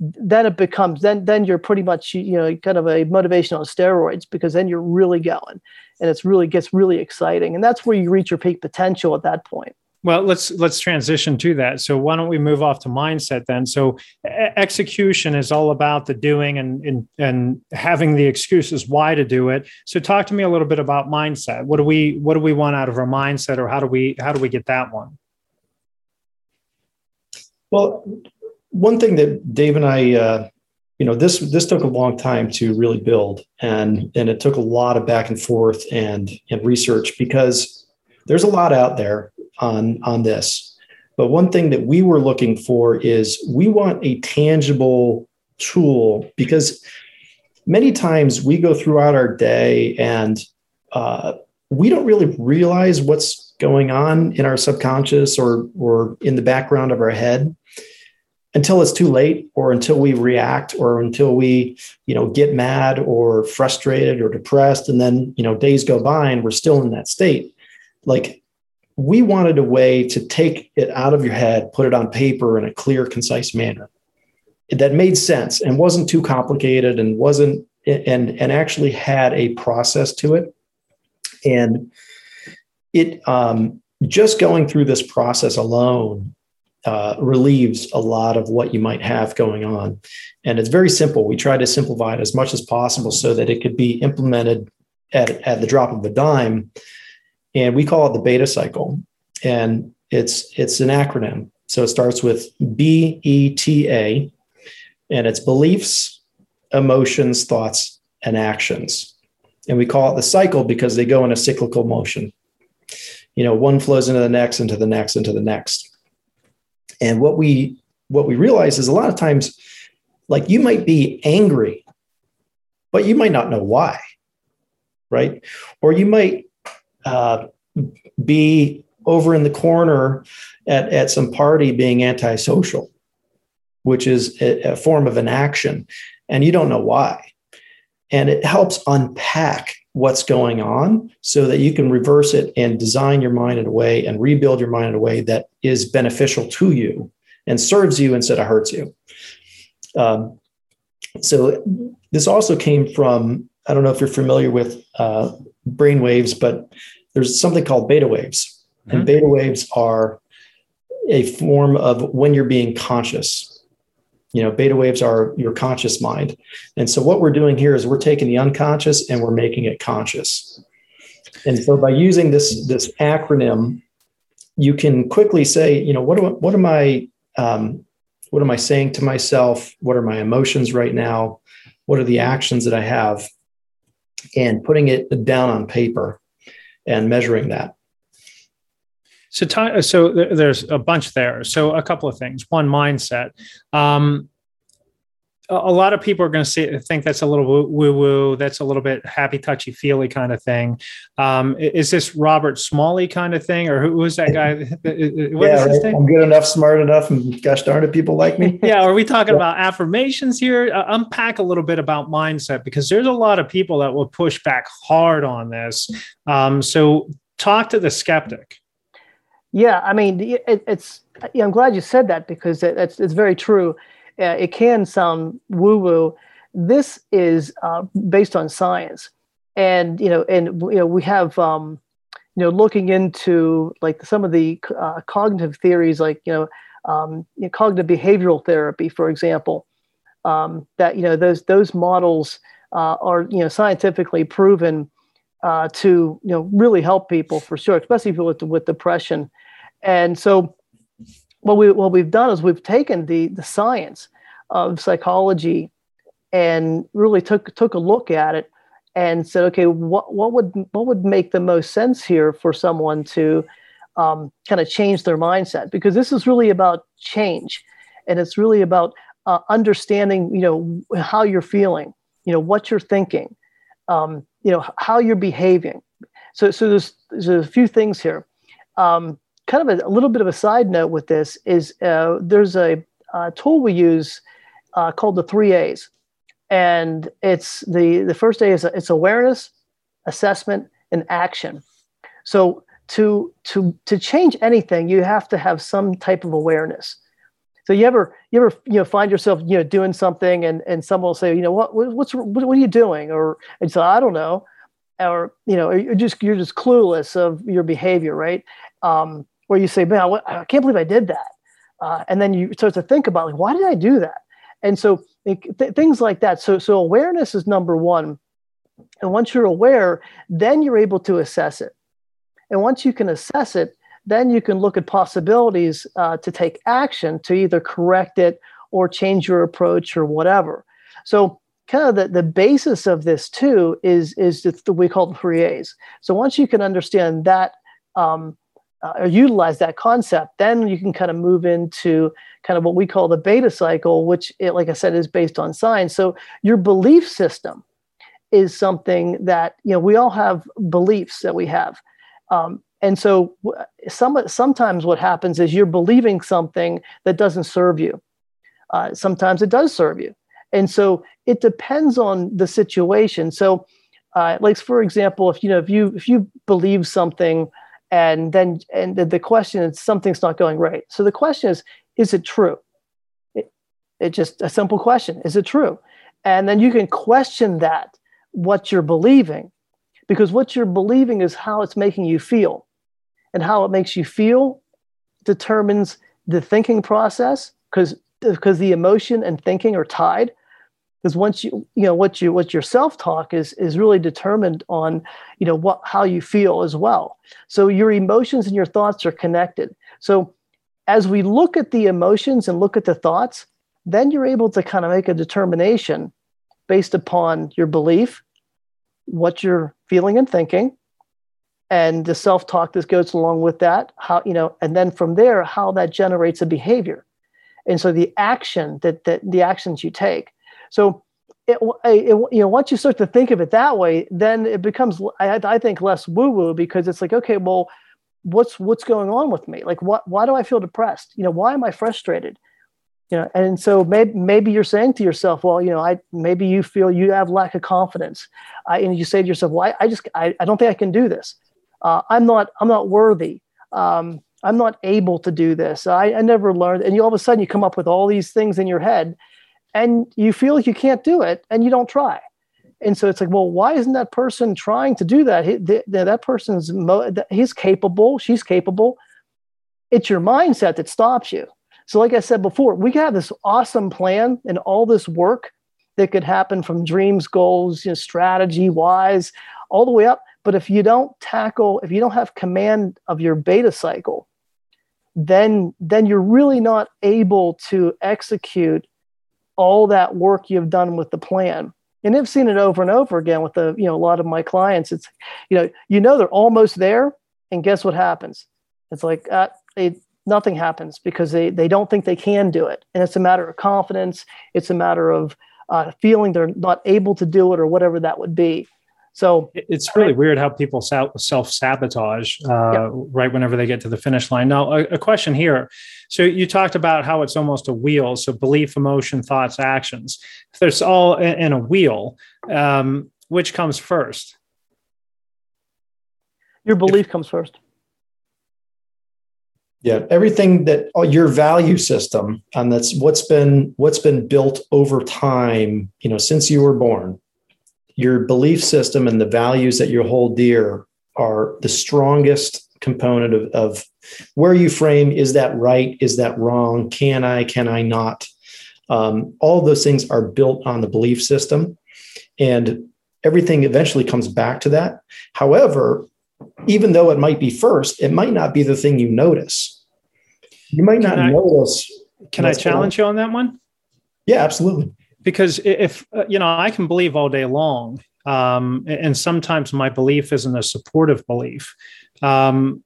then it becomes then then you're pretty much you know kind of a motivation on steroids because then you're really going and it's really gets really exciting. And that's where you reach your peak potential at that point well let's let's transition to that. So why don't we move off to mindset then? So execution is all about the doing and, and and having the excuses why to do it. So talk to me a little bit about mindset. What do we what do we want out of our mindset or how do we how do we get that one? Well one thing that Dave and I, uh, you know, this this took a long time to really build, and and it took a lot of back and forth and and research because there's a lot out there on on this. But one thing that we were looking for is we want a tangible tool because many times we go throughout our day and uh, we don't really realize what's going on in our subconscious or or in the background of our head until it's too late or until we react or until we you know get mad or frustrated or depressed and then you know days go by and we're still in that state like we wanted a way to take it out of your head, put it on paper in a clear, concise manner that made sense and wasn't too complicated and wasn't and and actually had a process to it. And it um, just going through this process alone uh, relieves a lot of what you might have going on. And it's very simple. We try to simplify it as much as possible so that it could be implemented at, at the drop of a dime. And we call it the beta cycle. And it's it's an acronym. So it starts with B E T A, and it's beliefs, emotions, thoughts, and actions. And we call it the cycle because they go in a cyclical motion. You know, one flows into the next, into the next, into the next. And what we what we realize is a lot of times, like you might be angry, but you might not know why, right? Or you might uh, be over in the corner at, at some party being antisocial, which is a, a form of an action, and you don't know why. And it helps unpack what's going on so that you can reverse it and design your mind in a way and rebuild your mind in a way that is beneficial to you and serves you instead of hurts you. Um, so this also came from I don't know if you're familiar with uh, brain waves, but there's something called beta waves, mm-hmm. and beta waves are a form of when you're being conscious. You know beta waves are your conscious mind. And so what we're doing here is we're taking the unconscious and we're making it conscious. And so by using this this acronym you can quickly say you know what, do, what am i um, what am i saying to myself? What are my emotions right now? What are the actions that i have? And putting it down on paper and measuring that so, so there's a bunch there. So, a couple of things. One, mindset. Um, a lot of people are going to think that's a little woo woo. That's a little bit happy, touchy, feely kind of thing. Um, is this Robert Smalley kind of thing, or who is that guy? [laughs] What yeah, right. I'm good enough, smart enough, and gosh darn it, people like me. [laughs] yeah, are we talking [laughs] yeah. about affirmations here? Uh, unpack a little bit about mindset because there's a lot of people that will push back hard on this. Um, so, talk to the skeptic. Yeah, I mean, it, it's. Yeah, I'm glad you said that because it, it's it's very true. Uh, it can sound woo woo. This is uh, based on science, and you know, and you know, we have um, you know, looking into like some of the uh, cognitive theories, like you know, um, you know, cognitive behavioral therapy, for example, um, that you know those those models uh, are you know scientifically proven uh, to you know really help people for sure, especially people with with depression. And so, what we what we've done is we've taken the the science of psychology and really took took a look at it and said, okay, what what would what would make the most sense here for someone to um, kind of change their mindset? Because this is really about change, and it's really about uh, understanding, you know, how you're feeling, you know, what you're thinking, um, you know, how you're behaving. So, so there's, there's a few things here. Um, kind of a, a, little bit of a side note with this is uh, there's a, a, tool we use uh, called the three A's, and it's the the first A is it's awareness, assessment, and action. So to to to change anything, you have to have some type of awareness. So you ever you ever you know find yourself you know doing something and and someone will say you know what what's what, what are you doing or and so I don't know or you know you're just you're just clueless of your behavior right um, where you say man I can't believe I did that. Uh, and then you start to think about like why did I do that? And so th- things like that. So so awareness is number one. And once you're aware then you're able to assess it. And once you can assess it then you can look at possibilities uh, to take action to either correct it or change your approach or whatever. So kind of the, the basis of this too is is the, we call the three A's. So once you can understand that um, uh, or utilize that concept, then you can kind of move into kind of what we call the beta cycle, which, it, like I said, is based on science. So your belief system is something that you know we all have beliefs that we have. Um, and so some, sometimes what happens is you're believing something that doesn't serve you. Uh, sometimes it does serve you. And so it depends on the situation. So uh, like for example, if you know if you if you believe something and then and the, the question is something's not going right. So the question is is it true? It, it just a simple question. Is it true? And then you can question that what you're believing because what you're believing is how it's making you feel. And how it makes you feel determines the thinking process because because the emotion and thinking are tied because once you you know what you what your self-talk is is really determined on you know what how you feel as well. So your emotions and your thoughts are connected. So as we look at the emotions and look at the thoughts then you're able to kind of make a determination based upon your belief what you're feeling and thinking and the self-talk that goes along with that how you know and then from there how that generates a behavior. And so the action that that the actions you take so it, it, you know once you start to think of it that way then it becomes i, I think less woo woo because it's like okay well what's what's going on with me? Like what why do i feel depressed? You know why am i frustrated? You know and so maybe maybe you're saying to yourself well you know i maybe you feel you have lack of confidence. I, and you say to yourself well i, I just I, I don't think i can do this. Uh, i'm not i'm not worthy. Um, i'm not able to do this. I, I never learned and you all of a sudden you come up with all these things in your head and you feel like you can't do it and you don't try. And so it's like well why isn't that person trying to do that? He, the, that person's he's capable she's capable. It's your mindset that stops you. So, like I said before, we have this awesome plan and all this work that could happen from dreams, goals, you know, strategy wise, all the way up. But if you don't tackle, if you don't have command of your beta cycle, then then you're really not able to execute all that work you've done with the plan. And I've seen it over and over again with the, you know, a lot of my clients. It's, you know, you know they're almost there, and guess what happens? It's like uh, they nothing happens because they, they don't think they can do it. And it's a matter of confidence. It's a matter of uh, feeling they're not able to do it or whatever that would be. So it's really weird how people self sabotage uh, yeah. right whenever they get to the finish line. Now, a, a, question here. So you talked about how it's almost a wheel. So belief, emotion, thoughts, actions. If there's all in, in a wheel, um, which comes first? Your belief if, comes first. Yeah, everything that oh, your value system, and that's what's been what's been built over time. You know, since you were born, your belief system and the values that you hold dear are the strongest component of, of where you frame is that right is that wrong can i can i not um, all those things are built on the belief system and everything eventually comes back to that however even though it might be first, it might not be the thing you notice. You might not I, notice. Can I challenge you on that one? Yeah, absolutely. Because if, uh, you know, I can believe all day long. Um, and sometimes my belief isn't a supportive belief. Um,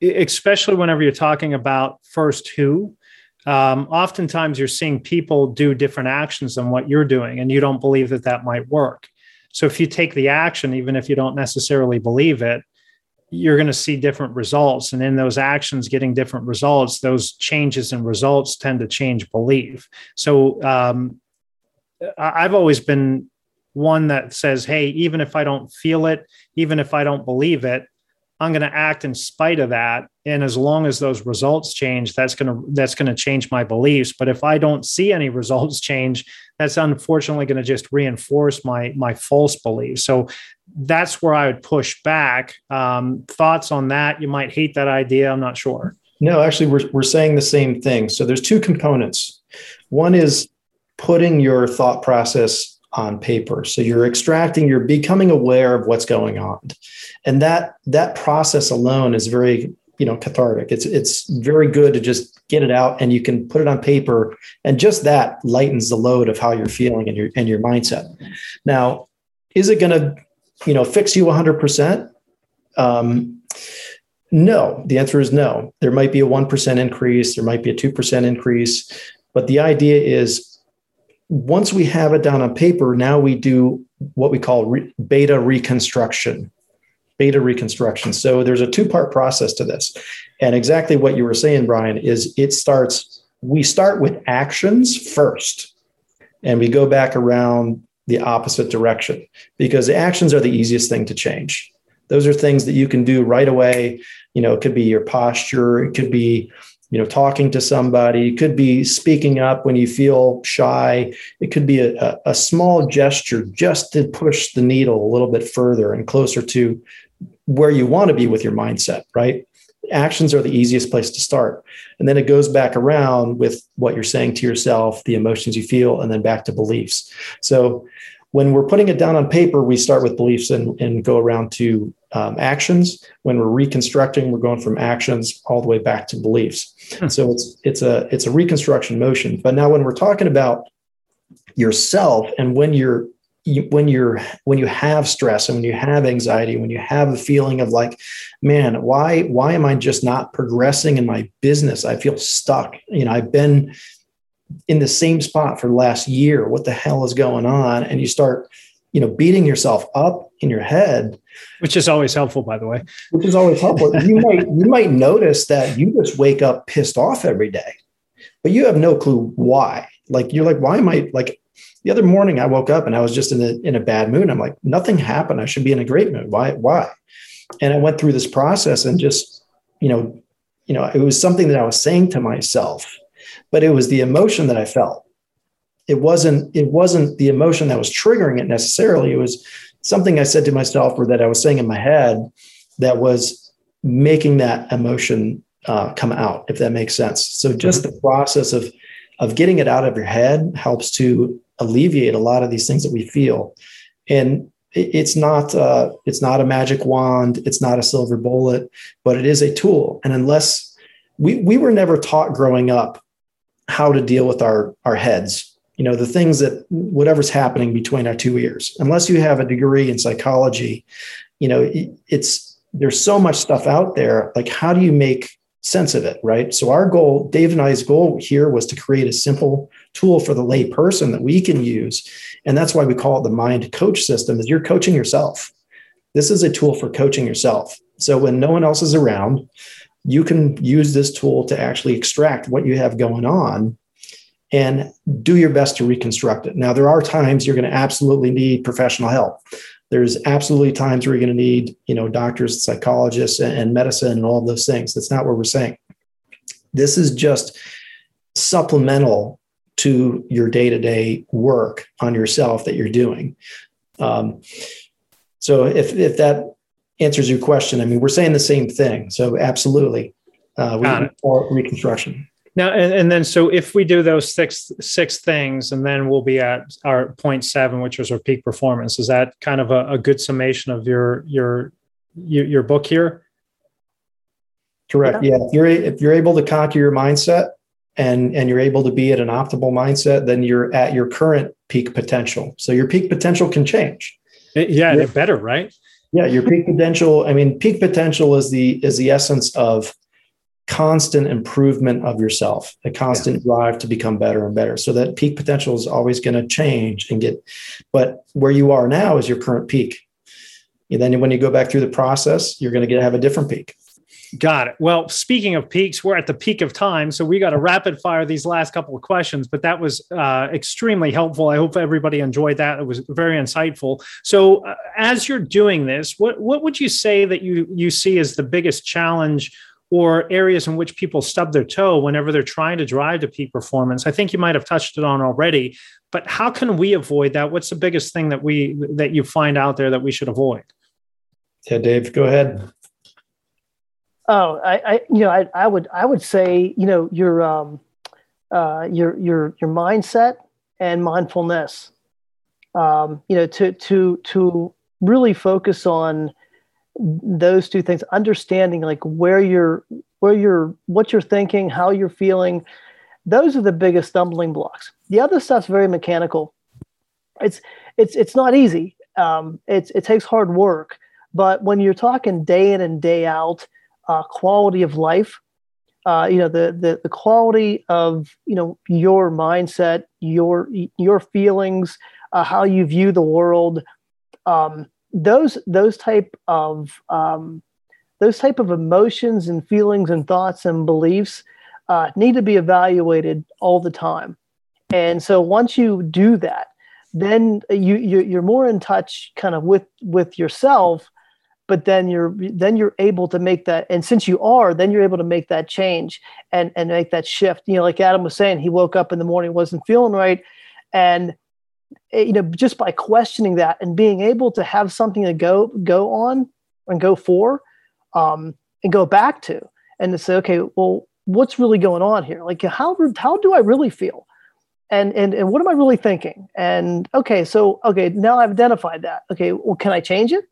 especially whenever you're talking about first who, um, oftentimes you're seeing people do different actions than what you're doing, and you don't believe that that might work. So if you take the action, even if you don't necessarily believe it, you're going to see different results. And in those actions, getting different results, those changes in results tend to change belief. So um, I've always been one that says, hey, even if I don't feel it, even if I don't believe it, I'm going to act in spite of that. And as long as those results change, that's going to that's going to change my beliefs. But if I don't see any [laughs] results change, that's unfortunately going to just reinforce my my false beliefs. So that's where I would push back. Um, thoughts on that? You might hate that idea. I'm not sure. No, actually, we're we're saying the same thing. So there's two components. One is putting your thought process on paper. So you're extracting, you're becoming aware of what's going on. And that that process alone is very, you know, cathartic. It's it's very good to just get it out and you can put it on paper and just that lightens the load of how you're feeling and your and your mindset. Now, is it going to, you know, fix you 100%? Um, no, the answer is no. There might be a 1% increase, there might be a 2% increase, but the idea is once we have it down on paper, now we do what we call re- beta reconstruction. Beta reconstruction. So there's a two part process to this. And exactly what you were saying, Brian, is it starts, we start with actions first, and we go back around the opposite direction because actions are the easiest thing to change. Those are things that you can do right away. You know, it could be your posture, it could be you know talking to somebody it could be speaking up when you feel shy it could be a, a, small gesture just to push the needle a little bit further and closer to where you want to be with your mindset right actions are the easiest place to start and then it goes back around with what you're saying to yourself the emotions you feel and then back to beliefs so when we're putting it down on paper, we start with beliefs and, and go around to um, actions. When we're reconstructing, we're going from actions all the way back to beliefs. Hmm. So it's it's a it's a reconstruction motion. But now when we're talking about yourself and when you're you, when you're when you have stress and when you have anxiety when you have a feeling of like man why why am i just not progressing in my business i feel stuck you know i've been in the same spot for the last year. What the hell is going on? And you start, you know, beating yourself up in your head. Which is always helpful, by the way. Which is always helpful. [laughs] you might you might notice that you just wake up pissed off every day, but you have no clue why. Like you're like, why am I like the other morning I woke up and I was just in a in a bad mood. I'm like, nothing happened. I should be in a great mood. Why? Why? And I went through this process and just, you know, you know, it was something that I was saying to myself but it was the emotion that I felt. It wasn't, it wasn't the emotion that was triggering it necessarily. It was something I said to myself or that I was saying in my head that was making that emotion uh, come out, if that makes sense. So just mm-hmm. the process of of getting it out of your head helps to alleviate a lot of these things that we feel. And it's not uh, it's not a magic wand, it's not a silver bullet, but it is a tool. And unless we we were never taught growing up how to deal with our our heads you know the things that whatever's happening between our two ears unless you have a degree in psychology you know it, it's there's so much stuff out there like how do you make sense of it right so our goal dave and i's goal here was to create a simple tool for the lay person that we can use and that's why we call it the mind coach system is you're coaching yourself this is a tool for coaching yourself so when no one else is around you can use this tool to actually extract what you have going on and do your best to reconstruct it. Now, there are times you're going to absolutely need professional help. There's absolutely times where you're going to need, you know, doctors, psychologists, and medicine, and all those things. That's not what we're saying. This is just supplemental to your day-to-day work on yourself that you're doing. Um, so if if that answers your question. I mean, we're saying the same thing. So absolutely, uh, we reconstruction. Now, and, and then so if we do those six six things, and then we'll be at our point seven, which was our peak performance. Is that kind of a, a good summation of your your your, your book here? Correct. Yeah. yeah. If you're if you're able to conquer your mindset and and you're able to be at an optimal mindset, then you're at your current peak potential. So your peak potential can change. It, yeah, yeah. better, right? Yeah, your peak potential. I mean, peak potential is the is the essence of constant improvement of yourself, a constant yeah. drive to become better and better. So that peak potential is always going to change and get, but where you are now is your current peak. And then when you go back through the process, you're going to get have a different peak. Got it. Well, speaking of peaks, we're at the peak of time. So we got to rapid fire these last couple of questions, but that was uh, extremely helpful. I hope everybody enjoyed that. It was very insightful. So uh, as you're doing this, what, what would you say that you, you see as the biggest challenge or areas in which people stub their toe whenever they're trying to drive to peak performance? I think you might have touched it on already, but how can we avoid that? What's the biggest thing that we, that you find out there that we should avoid? Yeah, Dave, go ahead. Oh, I, I you know, I, I would, I would say, you know, your, um, uh, your, your, your mindset and mindfulness. Um, you know, to, to, to really focus on those two things, understanding like where you're, where you're, what you're thinking, how you're feeling. Those are the biggest stumbling blocks. The other stuff's very mechanical. It's, it's, it's not easy. Um, it's, it takes hard work. But when you're talking day in and day out, uh, quality of life. Uh, you know the, the the quality of you know your mindset, your your feelings, uh, how you view the world. Um, those those type of um, those type of emotions and feelings and thoughts and beliefs uh, need to be evaluated all the time. And so once you do that, then you, you you're more in touch kind of with with yourself but then you're then you're able to make that and since you are then you're able to make that change and and make that shift you know like adam was saying he woke up in the morning wasn't feeling right and you know just by questioning that and being able to have something to go go on and go for um, and go back to and to say okay well what's really going on here? Like how how do i really feel? And and and what am i really thinking? And okay so okay now i've identified that. Okay well can i change it?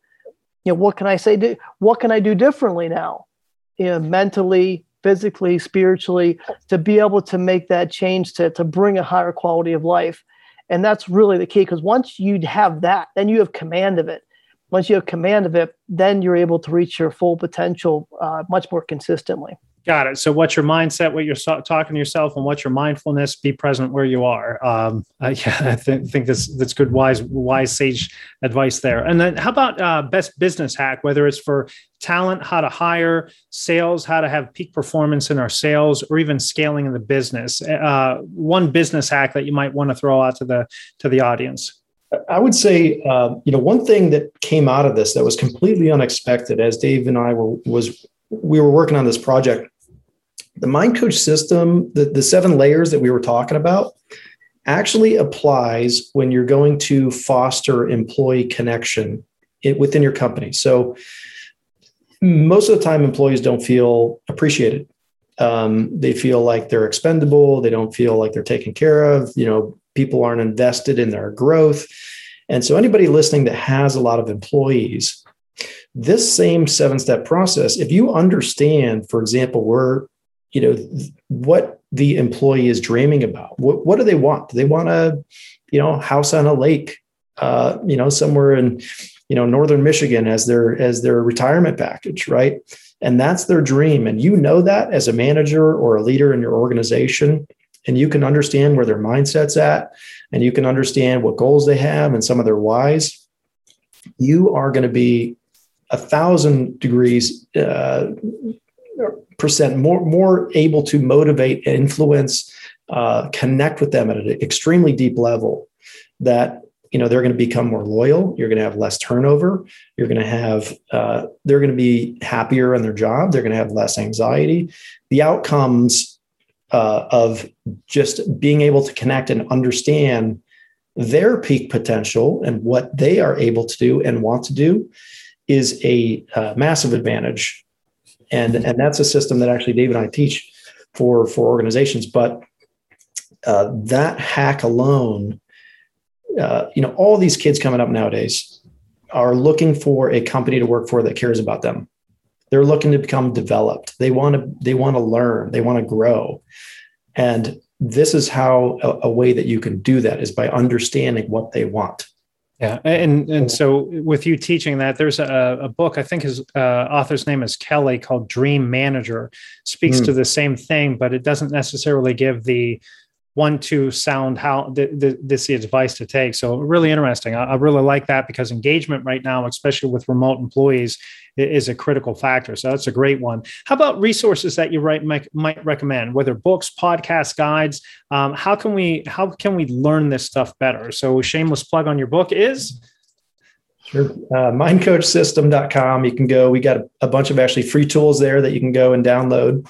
You know what can i say do what can i do differently now you know mentally physically spiritually to be able to make that change to to bring a higher quality of life and that's really the key because once you have that then you have command of it. Once you have command of it then you're able to reach your full potential uh, much more consistently Got it. So, what's your mindset? What you're so- talking to yourself, and what's your mindfulness? Be present where you are. Um, uh, [laughs] yeah, I th- think that's that's good, wise, wise, sage advice there. And then, how about uh, best business hack? Whether it's for talent, how to hire, sales, how to have peak performance in our sales, or even scaling in the business. Uh, one business hack that you might want to throw out to the to the audience. I would say, uh, you know, one thing that came out of this that was completely unexpected, as Dave and I were was we were working on this project. The Mind Coach system, the, the seven layers that we were talking about, actually applies when you're going to foster employee connection within your company. So most of the time, employees don't feel appreciated. Um, they feel like they're expendable. They don't feel like they're taken care of. You know, people aren't invested in their growth. And so, anybody listening that has a lot of employees, this same seven step process, if you understand, for example, where, you know, what the employee is dreaming about, what, what do they want? Do they want a, you know, house on a lake, uh, you know, somewhere in, you know, northern Michigan as their as their retirement package, right? And that's their dream. And you know that as a manager or a leader in your organization, and you can understand where their mindset's at, and you can understand what goals they have and some of their whys. You are going to be a thousand degrees uh, percent more more able to motivate, influence, uh, connect with them at an extremely deep level. That you know they're going to become more loyal. You're going to have less turnover. You're going to have uh, they're going to be happier in their job. They're going to have less anxiety. The outcomes uh, of just being able to connect and understand their peak potential and what they are able to do and want to do is a uh, massive advantage. And, and that's a system that actually Dave and I teach for, for organizations. But uh, that hack alone, uh, you know, all these kids coming up nowadays are looking for a company to work for that cares about them. They're looking to become developed. They want to they want to learn. They want to grow. And this is how a, a way that you can do that is by understanding what they want. Yeah, and and so with you teaching that, there's a, a book I think his uh, author's name is Kelly called Dream Manager. Speaks mm. to the same thing, but it doesn't necessarily give the one two sound how th- th- this the advice to take. So really interesting. I, I really like that because engagement right now, especially with remote employees, is a critical factor. So that's a great one. How about resources that you might, might recommend, whether books, podcasts, guides? Um, how can we how can we learn this stuff better? So shameless plug on your book is. Sure. Uh, mindcoachsystem.com. You can go. We got a, a bunch of actually free tools there that you can go and download.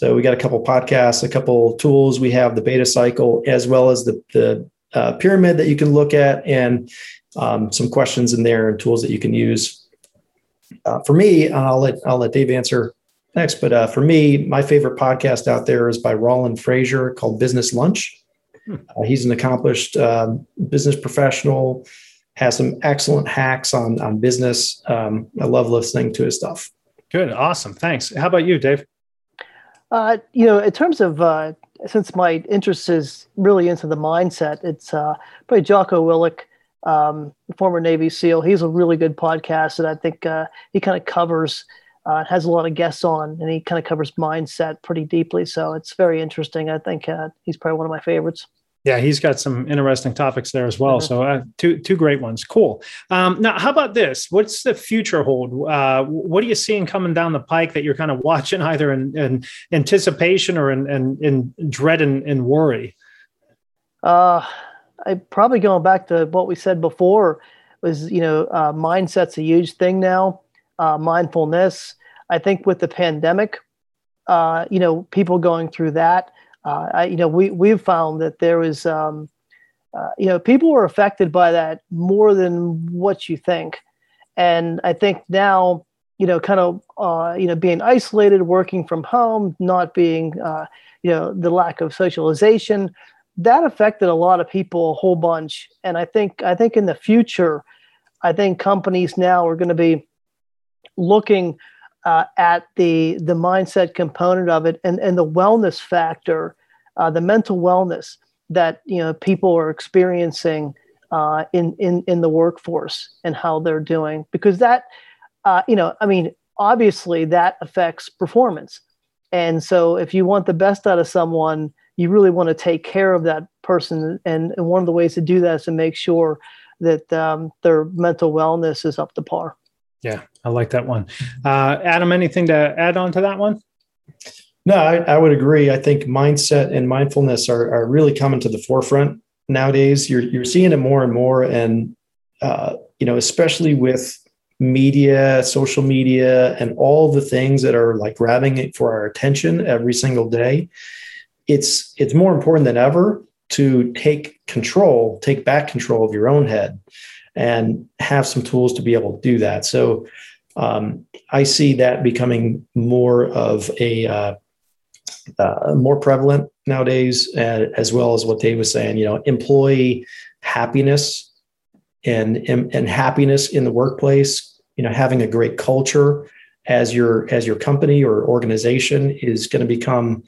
So we got a couple podcasts, a couple tools. We have the beta cycle as well as the, the uh, pyramid that you can look at and um, some questions in there and tools that you can use uh, for me, I'll let I'll let Dave answer next. But uh, for me, my favorite podcast out there is by Roland Frasier called Business Lunch. Hmm. Uh, he's an accomplished um, business professional, has some excellent hacks on on business. Um, I love listening to his stuff. Good, awesome, thanks. How about you, Dave? Uh, you know, in terms of uh, since my interest is really into the mindset, it's uh, probably Jocko Willink, um, former Navy SEAL. He's a really good podcast that I think uh, he kind of covers, uh, has a lot of guests on, and he kind of covers mindset pretty deeply. So it's very interesting. I think uh, he's probably one of my favorites. Yeah, he's got some interesting topics there as well. Mm-hmm. So uh, two two great ones. Cool. Um, now, how about this? What's the future hold? Uh, what are you seeing coming down the pike that you're kind of [laughs] watching either in, in anticipation or in, in, in dread and, and worry? Uh, I probably going back to what we said before was you know uh, mindset's a huge thing now. uh, mindfulness. I think with the pandemic, uh, you know, people going through that, uh, I, you know, we we've found that there is, um, uh, you know, people were affected by that more than what you think, and I think now, you know, kind of, uh, you know, being isolated, working from home, not being, uh, you know, the lack of socialization, that affected a lot of people a whole bunch, and I think I think in the future, I think companies now are going to be looking uh, at the the mindset component of it and, and the wellness factor, uh, the mental wellness that you know people are experiencing uh, in in in the workforce and how they're doing. Because that uh, you know I mean obviously that affects performance, and so if you want the best out of someone, you really want to take care of that person, and, and one of the ways to do that is to make sure that um, their mental wellness is up to par. Yeah, I like that one. Uh, Adam, anything to add on to that one? No, I, I would agree. I think mindset and mindfulness are, are really coming to the forefront nowadays. You're you're seeing it more and more, and uh, you know, especially with media, social media, and all the things that are like grabbing it for our attention every single day. It's it's more important than ever to take control, take back control of your own head and have some tools to be able to do that. So um, I see that becoming more of a uh, uh, more prevalent nowadays, uh, as well as what Dave was saying. You know, employee happiness and, and and happiness in the workplace. You know, having a great culture as your as your company or organization is going to become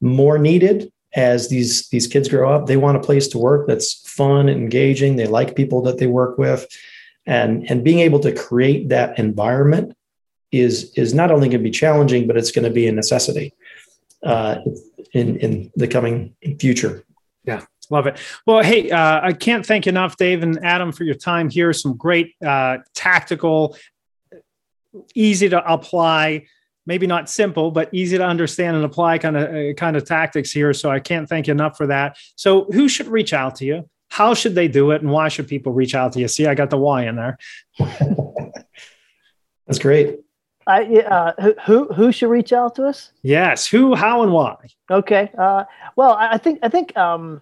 more needed as these these kids grow up they want a place to work that's fun and engaging. They like people that they work with. And and being able to create that environment is is not only going to be challenging but it's going to be a necessity uh, in in the coming future. Yeah love it. Well hey uh, i can't thank enough dave and adam for your time here. Some great uh, tactical easy to apply maybe not simple, but easy to understand and apply kind of uh, kind of tactics here. So I can't thank you enough for that. So who should reach out to you? How should they do it, and why should people reach out to you? See, I got the why in there. [laughs] That's great. I, uh, who who should reach out to us? Yes, who, how, and why. Okay. Uh, well, I think I think um,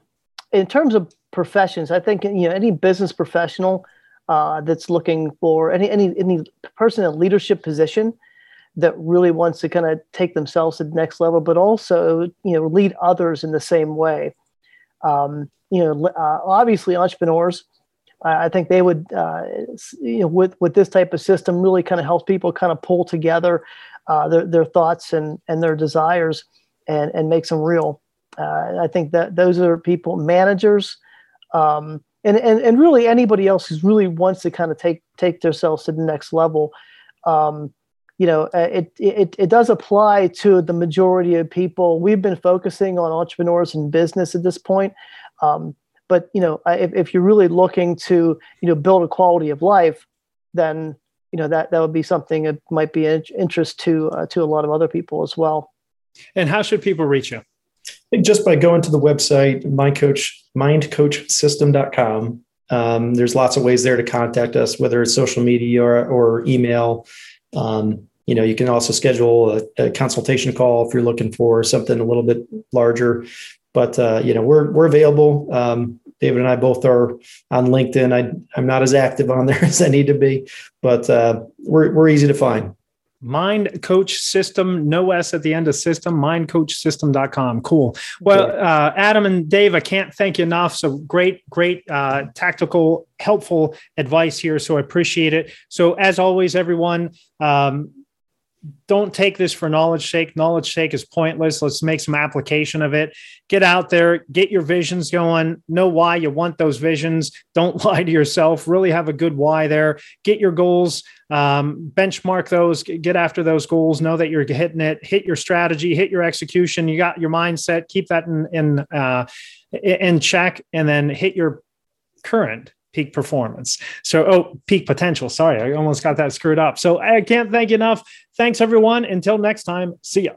in terms of professions, I think you know any business professional uh, that's looking for any any any person in a leadership position that really wants to kind of take themselves to the next level, but also you know lead others in the same way. Um, you know, uh, obviously entrepreneurs. I think they would, uh, you know, with with this type of system, really kind of help people kind of pull together uh, their their thoughts and and their desires and and makes them real. Uh, I think that those are people, managers, um, and and and really anybody else who really wants to kind of take take themselves to the next level. Um, you know, uh, it, it, it does apply to the majority of people. We've been focusing on entrepreneurs and business at this point. Um, but, you know, if, if you're really looking to, you know, build a quality of life, then, you know, that, that would be something that might be of interest to, uh, to a lot of other people as well. And how should people reach you? just by going to the website, mindcoach, mindcoachsystem.com. Um, there's lots of ways there to contact us, whether it's social media or, or email. Um, you know, you can also schedule a, a, consultation call if you're looking for something a little bit larger. But uh, you know, we're we're available. Um, David and I both are on LinkedIn. I, I'm not as active on [laughs] there as I need to be, but uh, we're we're easy to find. Mind Coach System, no S at the end of system, mindcoachsystem.com. Cool. Well, uh, Adam and Dave, I can't thank you enough. So great, great uh, tactical, helpful advice here. So I appreciate it. So, as always, everyone, um, don't take this for knowledge sake. Knowledge sake is pointless. Let's make some application of it. Get out there, get your visions going, know why you want those visions. Don't [laughs] lie to yourself. Really have a good why there. Get your goals, um, benchmark those, get after those goals. Know that you're hitting it. Hit your strategy, hit your execution. You got your mindset. Keep that in in uh, in check, and then hit your current peak performance. So, oh, peak potential. Sorry, I almost got that screwed up. So I can't thank you enough. Thanks, everyone. Until next time, see ya.